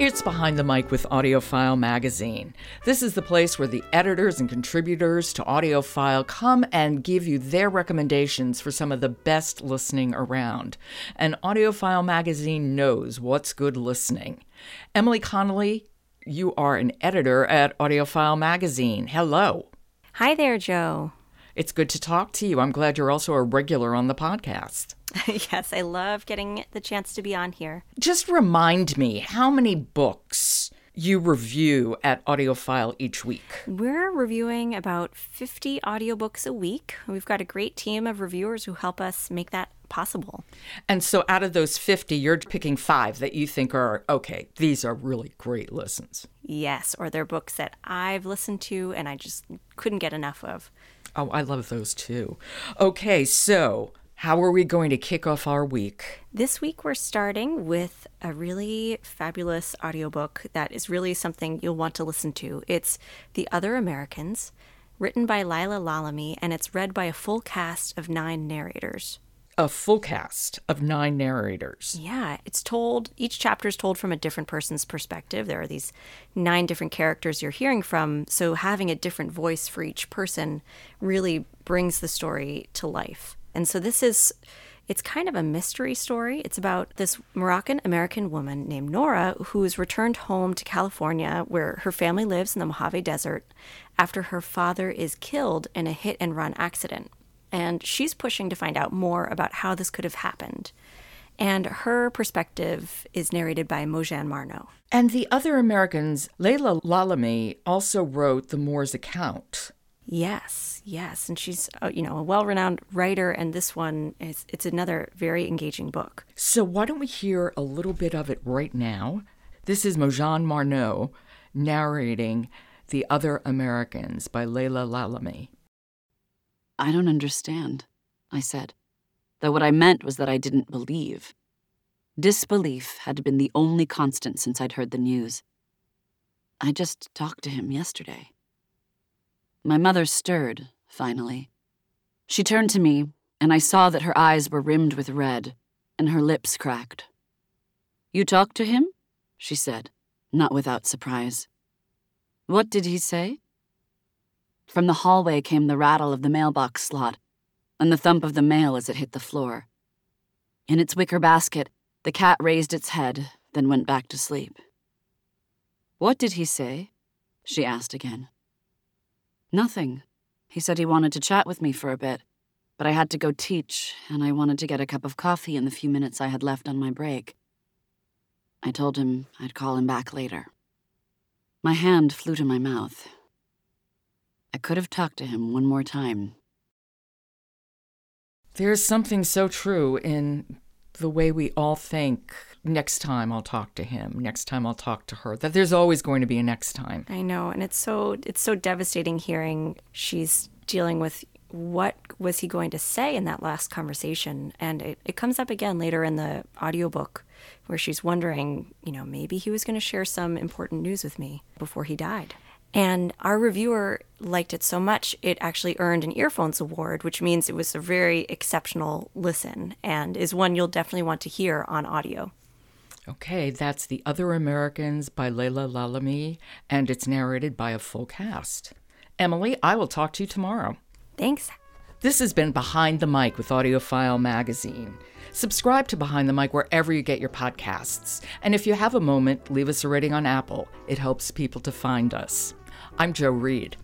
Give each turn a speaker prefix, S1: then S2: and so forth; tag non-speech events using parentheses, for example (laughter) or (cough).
S1: It's Behind the Mic with AudioFile Magazine. This is the place where the editors and contributors to AudioFile come and give you their recommendations for some of the best listening around. And AudioFile Magazine knows what's good listening. Emily Connolly, you are an editor at AudioFile Magazine. Hello.
S2: Hi there, Joe.
S1: It's good to talk to you. I'm glad you're also a regular on the podcast. (laughs)
S2: yes, I love getting the chance to be on here.
S1: Just remind me how many books you review at AudioFile each week.
S2: We're reviewing about 50 audiobooks a week. We've got a great team of reviewers who help us make that possible.
S1: And so out of those 50, you're picking five that you think are okay, these are really great listens.
S2: Yes, or they're books that I've listened to and I just couldn't get enough of.
S1: Oh, I love those too. Okay, so how are we going to kick off our week?
S2: This week we're starting with a really fabulous audiobook that is really something you'll want to listen to. It's The Other Americans, written by Laila Lalami, and it's read by a full cast of nine narrators
S1: a full cast of nine narrators.
S2: Yeah, it's told, each chapter is told from a different person's perspective. There are these nine different characters you're hearing from. So having a different voice for each person really brings the story to life. And so this is, it's kind of a mystery story. It's about this Moroccan American woman named Nora who's returned home to California where her family lives in the Mojave Desert after her father is killed in a hit and run accident and she's pushing to find out more about how this could have happened. And her perspective is narrated by Mozhan Marnò.
S1: And the other Americans, Laila Lalami also wrote the Moor's account.
S2: Yes, yes, and she's uh, you know a well-renowned writer, and this one is it's another very engaging book.
S1: So why don't we hear a little bit of it right now? This is Mozhan Marnò narrating "The Other Americans" by Laila Lalami.
S3: I don't understand, I said, though what I meant was that I didn't believe. Disbelief had been the only constant since I'd heard the news. I just talked to him yesterday. My mother stirred, finally. She turned to me, and I saw that her eyes were rimmed with red, and her lips cracked. You talked to him? she said, not without surprise. What did he say? From the hallway came the rattle of the mailbox slot and the thump of the mail as it hit the floor. In its wicker basket, the cat raised its head, then went back to sleep. What did he say? she asked again. Nothing. He said he wanted to chat with me for a bit, but I had to go teach, and I wanted to get a cup of coffee in the few minutes I had left on my break. I told him I'd call him back later. My hand flew to my mouth, could have talked to him one more time.
S1: There's something so true in the way we all think. Next time I'll talk to him, next time I'll talk to her, that there's always going to be a next time.
S2: I know, and it's so it's so devastating hearing she's dealing with what was he going to say in that last conversation. And it, it comes up again later in the audiobook where she's wondering you know maybe he was going to share some important news with me before he died and our reviewer liked it so much, it actually earned an Earphones Award, which means it was a very exceptional listen and is one you'll definitely want to hear on audio.
S1: Okay, that's The Other Americans by Laila Lalami, and it's narrated by a full cast. Emily, I will talk to you tomorrow.
S2: Thanks.
S1: This has been Behind the Mic with AudioFile Magazine. Subscribe to Behind the Mic wherever you get your podcasts. And if you have a moment, leave us a rating on Apple. It helps people to find us. I'm Joe Reed.